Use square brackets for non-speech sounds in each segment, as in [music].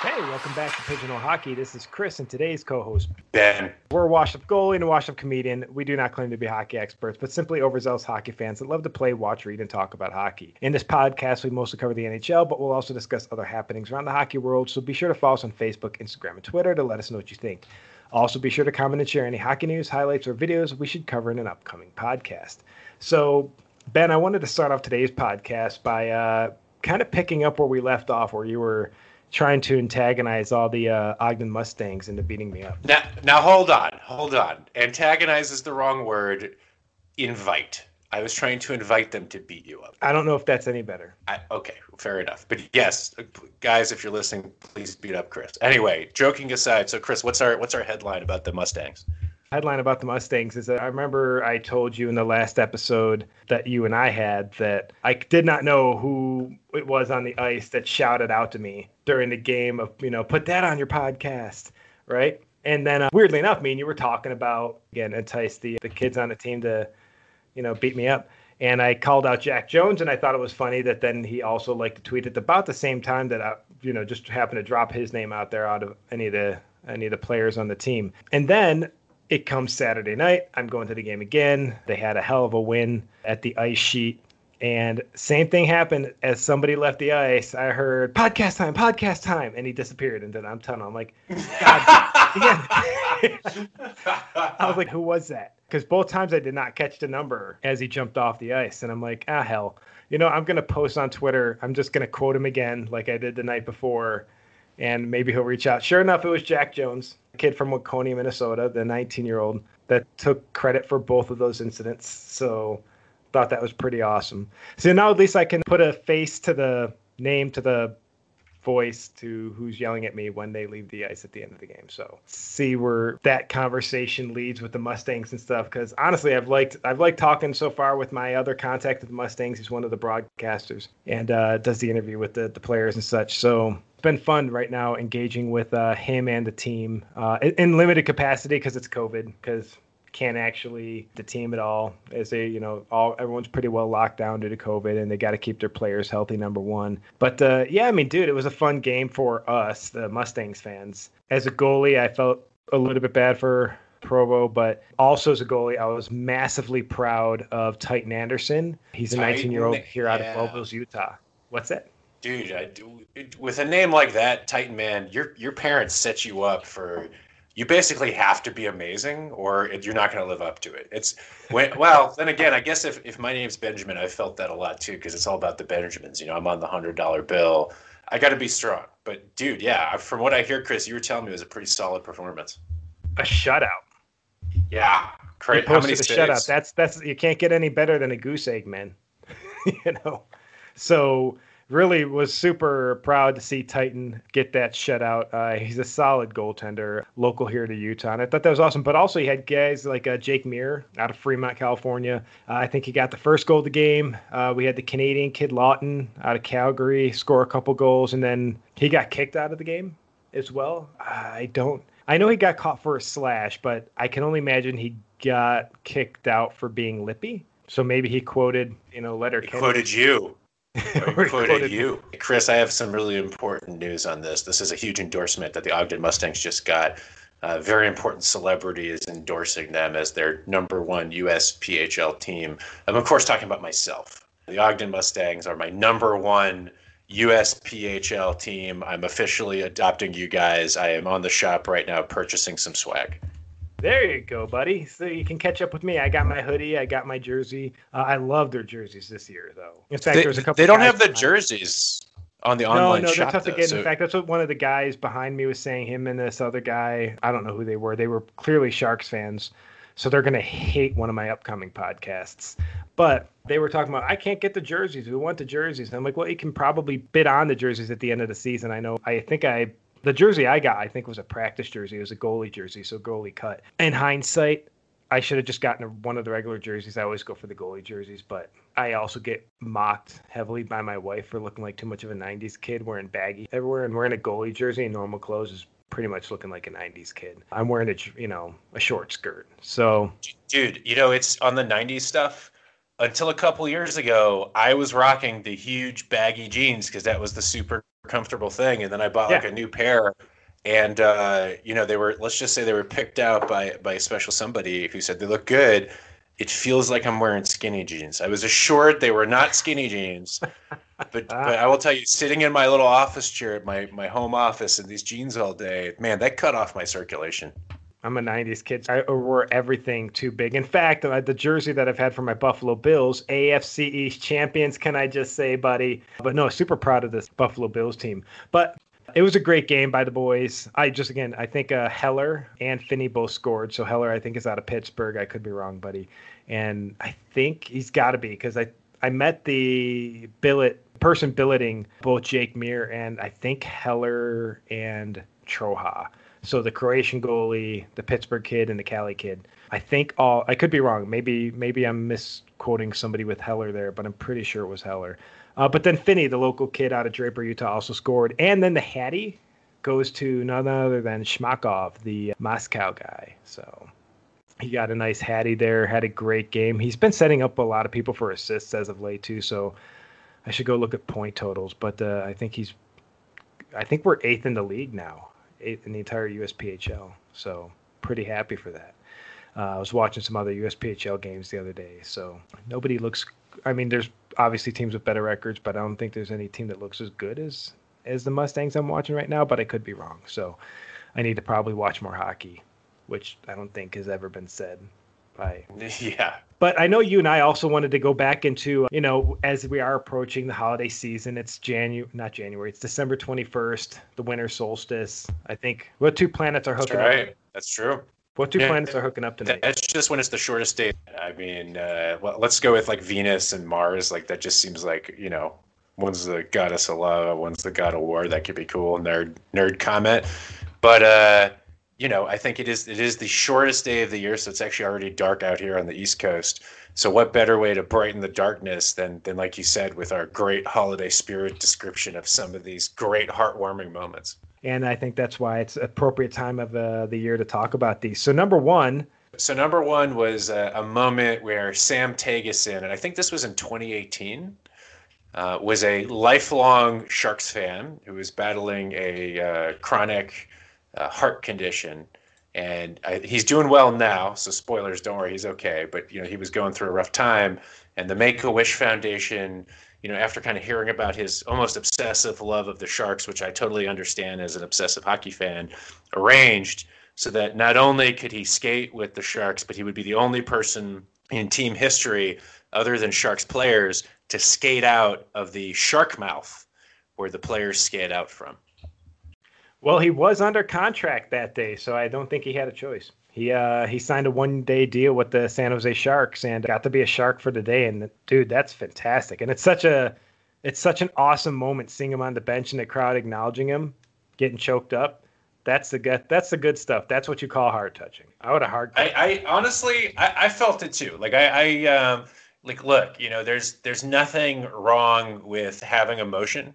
Hey, welcome back to Pigeonhole Hockey. This is Chris and today's co-host Ben. We're a washed-up goalie and a washed-up comedian. We do not claim to be hockey experts, but simply overzealous hockey fans that love to play, watch, read, and talk about hockey. In this podcast, we mostly cover the NHL, but we'll also discuss other happenings around the hockey world. So be sure to follow us on Facebook, Instagram, and Twitter to let us know what you think. Also, be sure to comment and share any hockey news, highlights, or videos we should cover in an upcoming podcast. So, Ben, I wanted to start off today's podcast by uh, kind of picking up where we left off, where you were trying to antagonize all the uh, Ogden Mustangs into beating me up. Now, now hold on, hold on. Antagonize is the wrong word. Invite. I was trying to invite them to beat you up. I don't know if that's any better. I, okay, fair enough. But yes, guys, if you're listening, please beat up Chris. Anyway, joking aside, so Chris, what's our what's our headline about the Mustangs? Headline about the Mustangs is that I remember I told you in the last episode that you and I had that I did not know who it was on the ice that shouted out to me during the game of, you know, put that on your podcast, right? And then uh, weirdly enough, me and you were talking about again entice the the kids on the team to, you know, beat me up. And I called out Jack Jones, and I thought it was funny that then he also liked to tweet at about the same time that I, you know, just happened to drop his name out there out of any of the any of the players on the team. And then it comes Saturday night. I'm going to the game again. They had a hell of a win at the ice sheet. And same thing happened as somebody left the ice. I heard podcast time, podcast time, and he disappeared. And then I'm telling him, I'm like, God, [laughs] [laughs] I was like, who was that? Because both times I did not catch the number as he jumped off the ice. And I'm like, ah, hell. You know, I'm going to post on Twitter. I'm just going to quote him again, like I did the night before and maybe he'll reach out. Sure enough, it was Jack Jones, kid from Waconia, Minnesota, the 19 year old that took credit for both of those incidents. So thought that was pretty awesome. So now at least I can put a face to the name to the voice to who's yelling at me when they leave the ice at the end of the game. So see where that conversation leads with the Mustangs and stuff. Because honestly, I've liked I've liked talking so far with my other contact with the Mustangs. He's one of the broadcasters and uh, does the interview with the, the players and such. So it's been fun right now engaging with uh, him and the team uh, in limited capacity because it's COVID. Because can't actually the team at all. As they you know all everyone's pretty well locked down due to covid and they got to keep their players healthy number one. But uh, yeah i mean dude it was a fun game for us the mustangs fans. As a goalie i felt a little bit bad for provo but also as a goalie i was massively proud of titan anderson. He's a 19 year old here out yeah. of Provo's, utah. What's that? Dude I, with a name like that titan man your your parents set you up for you basically have to be amazing or you're not going to live up to it. It's when, well, then again, I guess if, if my name's Benjamin, I felt that a lot too because it's all about the Benjamins. You know, I'm on the hundred dollar bill. I got to be strong. But dude, yeah, from what I hear, Chris, you were telling me it was a pretty solid performance. A shutout. Yeah, great. How many shutout? That's that's you can't get any better than a goose egg, man. [laughs] you know, so really was super proud to see Titan get that shutout. Uh, he's a solid goaltender, local here to Utah. And I thought that was awesome. But also, he had guys like uh, Jake Muir out of Fremont, California. Uh, I think he got the first goal of the game. Uh, we had the Canadian kid Lawton out of Calgary score a couple goals, and then he got kicked out of the game as well. I don't. I know he got caught for a slash, but I can only imagine he got kicked out for being lippy. So maybe he quoted, you know, letter. He quoted you. Quoted [laughs] you. Chris, I have some really important news on this. This is a huge endorsement that the Ogden Mustangs just got. Uh, very important celebrity is endorsing them as their number one USPHL team. I'm, of course, talking about myself. The Ogden Mustangs are my number one USPHL team. I'm officially adopting you guys. I am on the shop right now purchasing some swag. There you go, buddy. So you can catch up with me. I got my hoodie. I got my jersey. Uh, I love their jerseys this year, though. In fact, they, there's a couple. They don't have the jerseys on the online no, no, shop. they're tough to get. So... In fact, that's what one of the guys behind me was saying. Him and this other guy. I don't know who they were. They were clearly Sharks fans, so they're gonna hate one of my upcoming podcasts. But they were talking about I can't get the jerseys. We want the jerseys. And I'm like, well, you can probably bid on the jerseys at the end of the season. I know. I think I the jersey I got, I think, was a practice jersey. It was a goalie jersey, so goalie cut. In hindsight, I should have just gotten one of the regular jerseys. I always go for the goalie jerseys, but I also get mocked heavily by my wife for looking like too much of a 90s kid wearing baggy everywhere and wearing a goalie jersey and normal clothes is pretty much looking like a 90s kid. I'm wearing a, you know, a short skirt. So, dude, you know, it's on the 90s stuff. Until a couple years ago, I was rocking the huge baggy jeans because that was the super comfortable thing. And then I bought like a new pair and uh, you know they were let's just say they were picked out by by a special somebody who said they look good. It feels like i'm wearing skinny jeans. I was assured they were not skinny jeans [laughs] but but i will tell you sitting in my little office chair at my my home office in these jeans all day man that cut off my circulation I'm a 90s kid. I wore everything too big. In fact, the jersey that I've had for my Buffalo Bills, AFC East champions, can I just say, buddy? But no, super proud of this Buffalo Bills team. But it was a great game by the boys. I just again, I think uh, Heller and Finney both scored. So Heller, I think, is out of Pittsburgh. I could be wrong, buddy. And I think he's got to be because I I met the billet person billeting both Jake Muir and I think Heller and Troja. So the Croatian goalie, the Pittsburgh kid, and the Cali kid. I think all. I could be wrong. Maybe maybe I'm misquoting somebody with Heller there, but I'm pretty sure it was Heller. Uh, but then Finney, the local kid out of Draper, Utah, also scored. And then the Hattie goes to none other than Shmakov, the Moscow guy. So he got a nice Hattie there, had a great game. He's been setting up a lot of people for assists as of late, too. So I should go look at point totals. But uh, I think he's, I think we're eighth in the league now, in the entire USPHL. So pretty happy for that. Uh, I was watching some other USPHL games the other day. So nobody looks I mean, there's obviously teams with better records, but I don't think there's any team that looks as good as as the Mustangs I'm watching right now. But I could be wrong, so I need to probably watch more hockey, which I don't think has ever been said [laughs] Yeah. But I know you and I also wanted to go back into, you know, as we are approaching the holiday season, it's January, not January, it's December 21st, the winter solstice. I think what two planets are hooking That's right. up? That's true. What two yeah, planets are hooking up tonight? That's just when it's the shortest day. I mean, uh, well, let's go with like Venus and Mars. Like that just seems like you know, one's the goddess of love, one's the god of war. That could be cool. Nerd nerd comment, but uh, you know, I think it is it is the shortest day of the year, so it's actually already dark out here on the East Coast. So what better way to brighten the darkness than than like you said with our great holiday spirit description of some of these great heartwarming moments and I think that's why it's appropriate time of uh, the year to talk about these. So number one. So number one was a, a moment where Sam Tageson, and I think this was in 2018, uh, was a lifelong Sharks fan who was battling a uh, chronic uh, heart condition. And I, he's doing well now, so spoilers, don't worry, he's okay. But you know, he was going through a rough time, and the Make a Wish Foundation you know, after kind of hearing about his almost obsessive love of the Sharks, which I totally understand as an obsessive hockey fan, arranged so that not only could he skate with the Sharks, but he would be the only person in team history other than Sharks players to skate out of the shark mouth where the players skate out from. Well, he was under contract that day, so I don't think he had a choice. He uh, he signed a one day deal with the San Jose Sharks and got to be a Shark for the day. And dude, that's fantastic. And it's such a it's such an awesome moment seeing him on the bench and the crowd acknowledging him, getting choked up. That's the good. That's the good stuff. That's what you call heart touching. I would have heart. I, I, honestly, I, I, felt it too. Like I, I um, like look, you know, there's there's nothing wrong with having emotion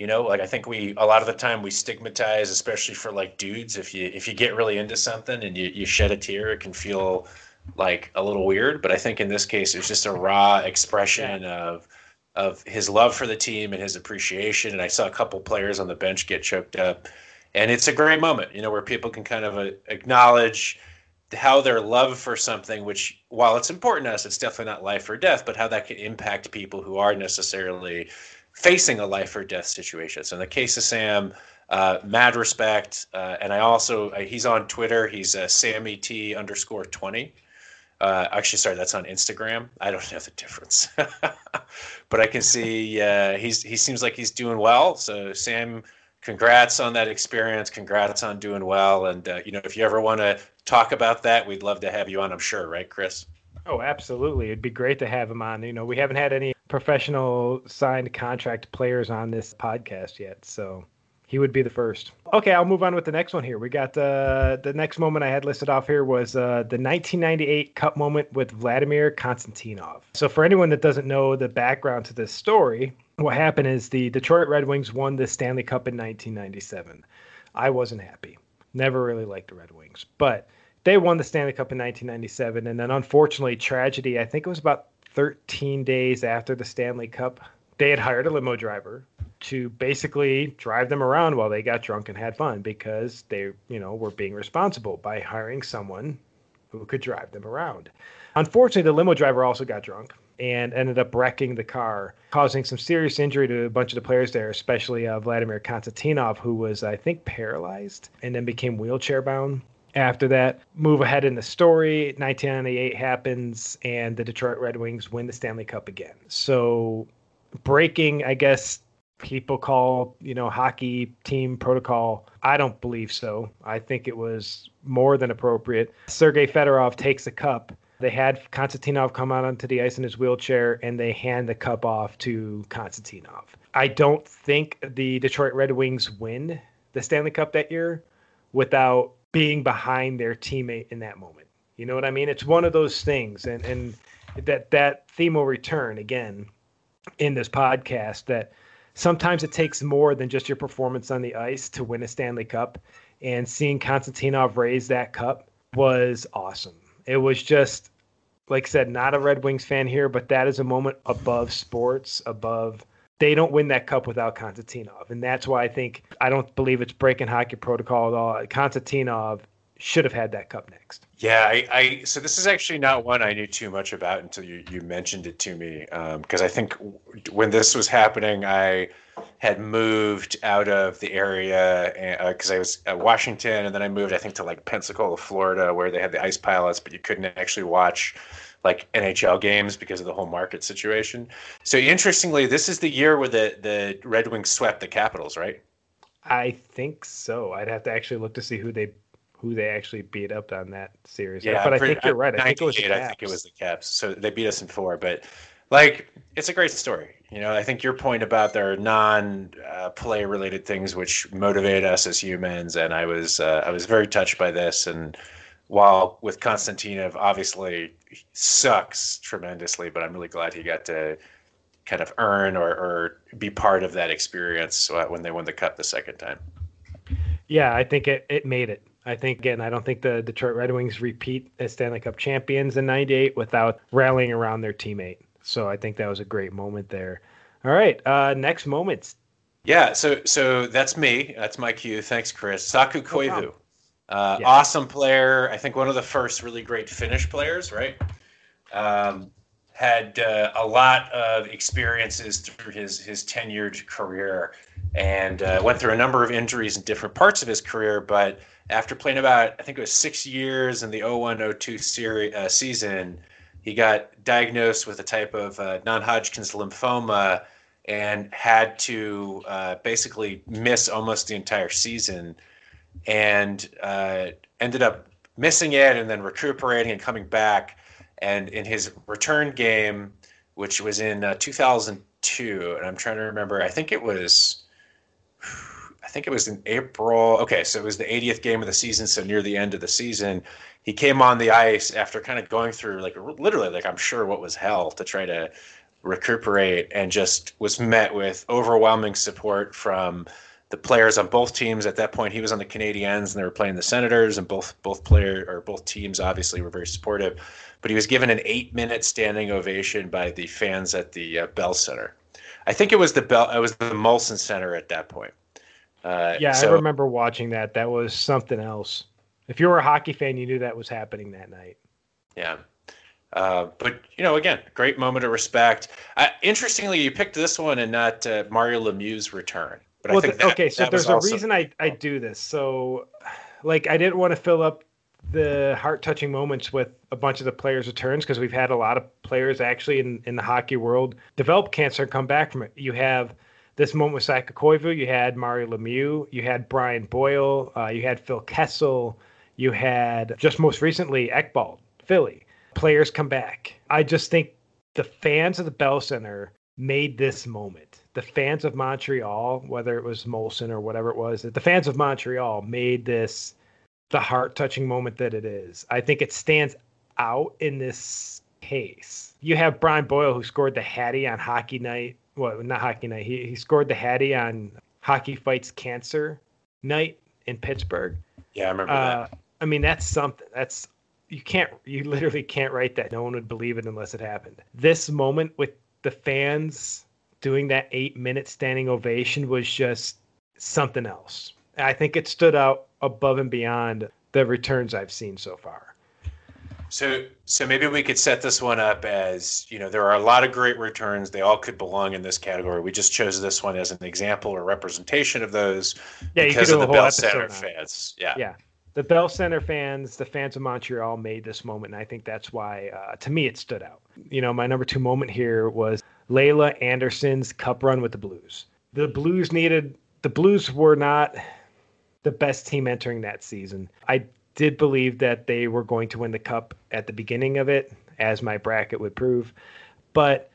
you know like i think we a lot of the time we stigmatize especially for like dudes if you if you get really into something and you, you shed a tear it can feel like a little weird. But i think in this case it's just a raw expression of of his love for the team and his appreciation. And i saw a couple players on the bench get choked up. And it's a great moment you know where people can kind of uh, acknowledge how their love for something which while it's important to us it's definitely not life or death but how that can impact people who are necessarily facing a life or death situation. So in the case of Sam, uh, mad respect, uh, and I also uh, he's on Twitter. He's uh, Sammy T underscore twenty. Uh, actually, sorry, that's on Instagram. I don't know the difference, [laughs] but I can see uh, he's he seems like he's doing well. So Sam, congrats on that experience. Congrats on doing well. And uh, you know, if you ever want to talk about that, we'd love to have you on. I'm sure, right, Chris? Oh, absolutely. It'd be great to have him on. You know, we haven't had any professional signed contract players on this podcast yet, so he would be the first. Okay, I'll move on with the next one here. We got uh, the next moment I had listed off here was uh, the 1998 Cup moment with Vladimir Konstantinov. So, for anyone that doesn't know the background to this story, what happened is the Detroit Red Wings won the Stanley Cup in 1997. I wasn't happy. Never really liked the Red Wings, but they won the Stanley Cup in 1997, and then unfortunately, tragedy. I think it was about 13 days after the Stanley Cup, they had hired a limo driver, to basically drive them around while they got drunk and had fun because they, you know, were being responsible by hiring someone who could drive them around. Unfortunately, the limo driver also got drunk and ended up wrecking the car, causing some serious injury to a bunch of the players there, especially uh, Vladimir Konstantinov, who was, I think, paralyzed and then became wheelchair bound. After that, move ahead in the story. 1998 happens, and the Detroit Red Wings win the Stanley Cup again. So, breaking, I guess, people call you know hockey team protocol i don't believe so i think it was more than appropriate sergei fedorov takes a cup they had Konstantinov come out onto the ice in his wheelchair and they hand the cup off to Konstantinov. I don't think the Detroit Red Wings win the Stanley Cup that year without being behind their teammate in that moment. You know what I mean? It's one of those things and and that that theme will return again in this podcast that sometimes it takes more than just your performance on the ice to win a Stanley Cup and seeing Konstantinov raise that cup was awesome. It was just like I said, not a Red Wings fan here, but that is a moment above sports, above. They don't win that cup without Konstantinov, and that's why I think I don't believe it's breaking hockey protocol at all. Konstantinov should have had that cup next. Yeah, I, I, so this is actually not one I knew too much about until you, you mentioned it to me. Because um, I think when this was happening, I had moved out of the area because uh, I was at Washington, and then I moved, I think, to like Pensacola, Florida, where they had the ice pilots, but you couldn't actually watch like NHL games because of the whole market situation. So interestingly, this is the year where the the Red Wings swept the Capitals, right? I think so. I'd have to actually look to see who they who they actually beat up on that series. Yeah, but I think you're right. I think it was I think it was the Caps. So they beat us in four, but like it's a great story. You know, I think your point about their non-play uh, related things which motivate us as humans, and I was uh, I was very touched by this. And while with Konstantinov, obviously sucks tremendously, but I'm really glad he got to kind of earn or, or be part of that experience uh, when they won the cup the second time. Yeah, I think it, it made it. I think again, I don't think the Detroit Red Wings repeat as Stanley Cup champions in '98 without rallying around their teammate. So I think that was a great moment there. All right, uh, next moments. Yeah, so so that's me. That's my cue. Thanks, Chris. Saku Koivu, uh, yeah. awesome player. I think one of the first really great Finnish players. Right. Um, had uh, a lot of experiences through his his tenured career, and uh, went through a number of injuries in different parts of his career, but after playing about I think it was six years in the 0102 series uh, season, he got diagnosed with a type of uh, non-Hodgkin's lymphoma and had to uh, basically miss almost the entire season, and uh, ended up missing it and then recuperating and coming back. And in his return game, which was in uh, 2002, and I'm trying to remember, I think it was I think it was in April. Okay, so it was the 80th game of the season, so near the end of the season, he came on the ice after kind of going through like literally like I'm sure what was hell to try to recuperate and just was met with overwhelming support from the players on both teams at that point he was on the Canadiens and they were playing the Senators and both both player or both teams obviously were very supportive but he was given an 8 minute standing ovation by the fans at the uh, Bell Center I think it was the Bell it was the Molson Center at that point uh, yeah, so, I remember watching that. That was something else. If you were a hockey fan, you knew that was happening that night. Yeah. Uh, but you know, again, great moment of respect. Uh, interestingly, you picked this one and not uh, Mario Lemieux's return. But well, that, okay, so there's a also... reason I I do this. So, like, I didn't want to fill up the heart touching moments with a bunch of the players' returns because we've had a lot of players actually in in the hockey world develop cancer and come back from it. You have this moment with Saku Koivu, you had Mario Lemieux, you had Brian Boyle, uh, you had Phil Kessel, you had just most recently Ekblad, Philly. Players come back. I just think the fans of the Bell Center made this moment. The fans of Montreal, whether it was Molson or whatever it was, the fans of Montreal made this the heart touching moment that it is. I think it stands out in this case. You have Brian Boyle who scored the Hattie on hockey night well, not hockey night. He he scored the Hattie on Hockey Fights Cancer night in Pittsburgh. Yeah, I remember uh, that. I mean, that's something. That's you can't. You literally can't write that. No one would believe it unless it happened. This moment with the fans doing that eight minute standing ovation was just something else. I think it stood out above and beyond the returns I've seen so far. So, so maybe we could set this one up as you know there are a lot of great returns. They all could belong in this category. We just chose this one as an example or representation of those yeah, because of the Bell Center fans. Yeah, yeah, the Bell Center fans, the fans of Montreal made this moment, and I think that's why, uh, to me, it stood out. You know, my number two moment here was Laila Anderson's cup run with the Blues. The Blues needed. The Blues were not the best team entering that season. I did believe that they were going to win the cup at the beginning of it, as my bracket would prove. But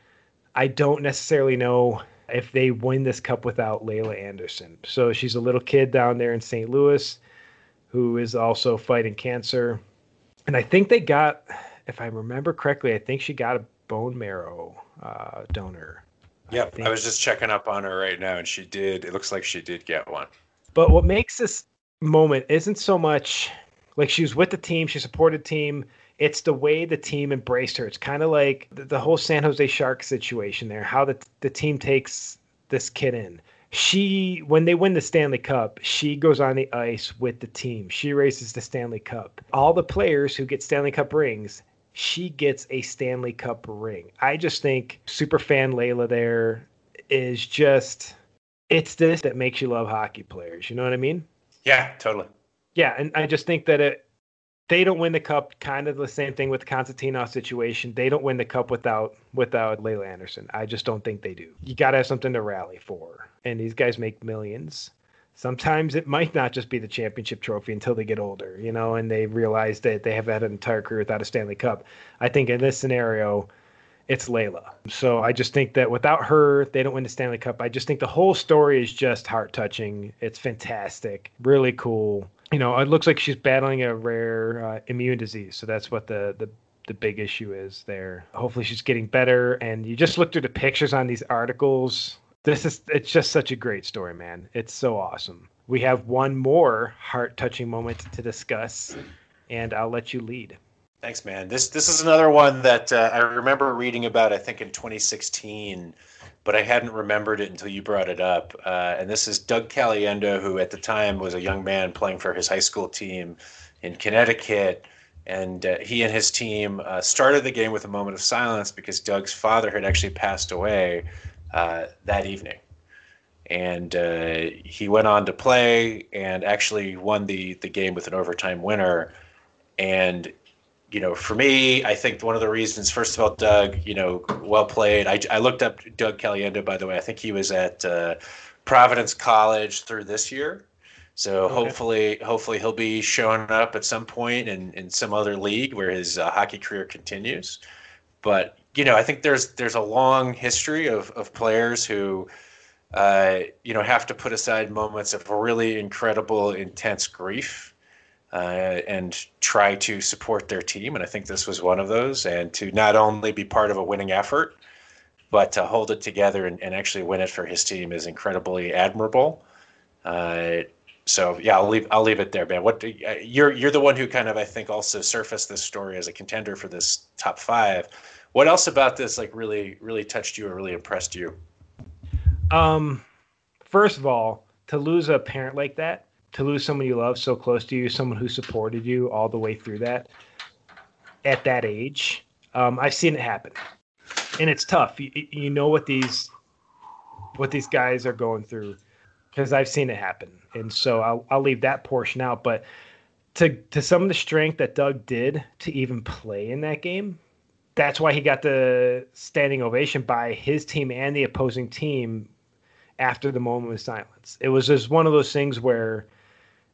I don't necessarily know if they win this cup without Laila Anderson. So she's a little kid down there in St. Louis who is also fighting cancer. And I think they got, if I remember correctly, I think she got a bone marrow uh, donor. Yep, I, I was just checking up on her right now, and she did. It looks like she did get one. But what makes this moment isn't so much like she was with the team, she supported team. It's the way the team embraced her. It's kind of like the, the, whole San Jose Sharks situation there, how the, the team takes this kid in. She, when they win the Stanley Cup, she goes on the ice with the team. She raises the Stanley Cup. All the players who get Stanley Cup rings, she gets a Stanley Cup ring. I just think super fan Laila there is just it's this that makes you love hockey players. You know what I mean? Yeah, totally. Yeah, and I just think that it they don't win the cup. Kind of the same thing with the Konstantinov situation. They don't win the cup without without Laila Anderson. I just don't think they do. You got to have something to rally for, and these guys make millions. Sometimes it might not just be the championship trophy until they get older, you know, and they realize that they have had an entire career without a Stanley Cup. I think in this scenario, it's Layla. So I just think that without her, they don't win the Stanley Cup. I just think the whole story is just heart touching. It's fantastic, really cool. You know, it looks like she's battling a rare uh, immune disease. So that's what the, the the big issue is there. Hopefully she's getting better. And you just look through the pictures on these articles. This is it's just such a great story, man. It's so awesome. We have one more heart touching moment to discuss, and I'll let you lead. Thanks, man. This this is another one that uh, I remember reading about. I think in 2016, but I hadn't remembered it until you brought it up. Uh, and this is Doug Caliendo, who at the time was a young man playing for his high school team in Connecticut. And uh, he and his team uh, started the game with a moment of silence because Doug's father had actually passed away uh, that evening. And uh, he went on to play and actually won the the game with an overtime winner. And you know, for me, I think one of the reasons, first of all, Doug, you know, well played. I, I looked up Doug Caliendo, by the way. I think he was at uh, Providence College through this year. So okay. hopefully, hopefully he'll be showing up at some point in, in some other league where his uh, hockey career continues. But you know, I think there's there's a long history of of players who, uh, you know, have to put aside moments of really incredible, intense grief uh, and try to support their team. And I think this was one of those. And to not only be part of a winning effort, but to hold it together and, and actually win it for his team is incredibly admirable. Uh, so yeah, I'll leave I'll leave it there, man. What uh, you're you're the one who kind of I think also surfaced this story as a contender for this top five. What else about this like really really touched you or really impressed you? Um, first of all, to lose a parent like that to lose someone you love so close to you, someone who supported you all the way through that at that age. Um, I've seen it happen, and it's tough. You, you know what these what these guys are going through because I've seen it happen, and so I'll, I'll leave that portion out. But to to some of the strength that Doug did to even play in that game, that's why he got the standing ovation by his team and the opposing team after the moment of silence. It was just one of those things where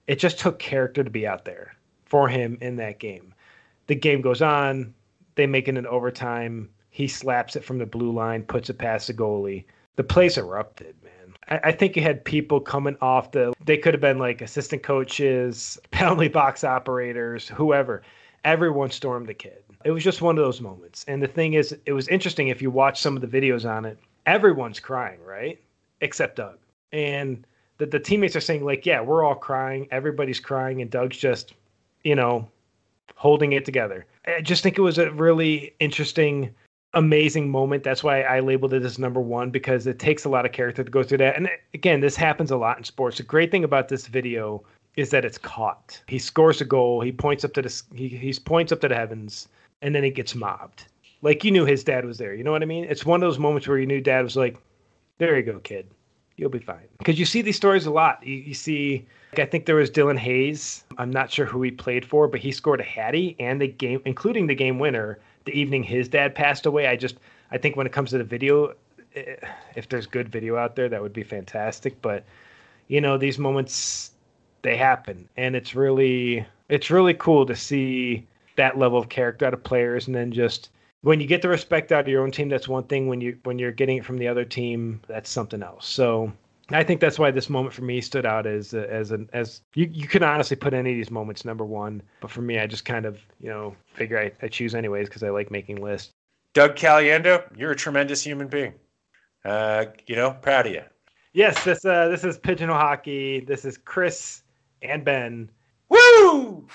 it just took character to be out there for him in that game. The game goes on, they make it an overtime. He slaps it from the blue line, puts it past the goalie. The place erupted, man. I, I think you had people coming off the. They could have been like assistant coaches, [laughs] penalty box operators, whoever. Everyone stormed the kid. It was just one of those moments. And the thing is, it was interesting if you watch some of the videos on it. Everyone's crying, right? Except Doug. And the, the teammates are saying like, yeah, we're all crying, everybody's crying, and Doug's just, you know, holding it together. I just think it was a really interesting amazing moment. That's why I labeled it as number one because it takes a lot of character to go through that. And uh, again, this happens a lot in sports. The great thing about this video is that it's caught. He scores a goal. He points up to the he, he points up to the heavens, and then he gets mobbed. Like you knew his dad was there. You know what I mean? It's one of those moments where you knew dad was like, "There you go, kid. You'll be fine." Because you see these stories a lot. You, you see, like, I think there was Dylan Hayes. I'm not sure who he played for, but he scored a hattie and the game, including the game winner the evening his dad passed away. I just I think when it comes to the video, eh, if there's good video out there, that would be fantastic. But you know, these moments they happen, and it's really it's really cool to see that level of character out of players, and then just when you get the respect out of your own team, that's one thing. When you when you're getting it from the other team, that's something else. So I think that's why this moment for me stood out as as an as you you could honestly put any of these moments number one, but for me, I just kind of you know figure I, I choose anyways because I like making lists. Doug Caliendo, you're a tremendous human being. Uh, you know, proud of you. Yes, this uh, this is Pigeonhole Hockey. This is Chris and Ben. Woo!